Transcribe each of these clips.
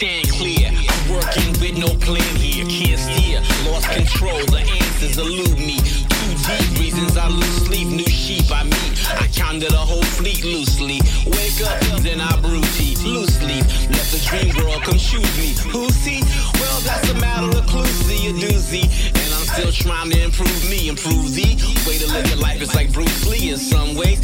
stand clear. I'm working with no plan here. Can't steer, lost control. The answers elude me. Two deep reasons I lose sleep. New sheep I meet. I counted a whole fleet loosely. Wake up, then I brew tea. Loose leaf. Let the dream world come shoot me. Who see? Well, that's a matter of cluesy, a doozy. And I'm still trying to improve me, improve thee. Way to live your life is like Bruce Lee in some ways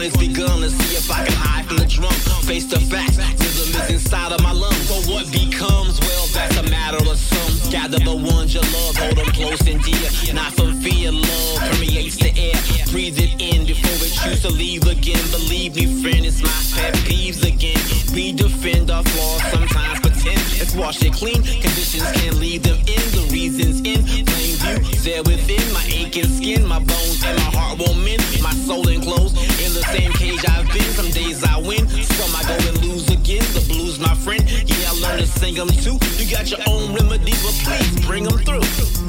has begun. Let's see if I can hide from the drum. Face the facts. Rhythm is inside of my lungs. So what becomes? Well, that's a matter of some. Gather the ones you love, hold them close and dear. Not from fear, love permeates the air. Breathe it in before it choose to leave again. Believe me, friend, it's my pet peeves again. We defend our flaws, sometimes pretend. Let's wash it clean. Conditions can't leave them in. The reasons in There within my aching skin, my bones and my heart won't mend. My soul enclosed in the same cage I've been. Some days I win, some I go and lose again. The blues, my friend. Yeah, I learned to sing them too. You got your own remedies, but please bring them through.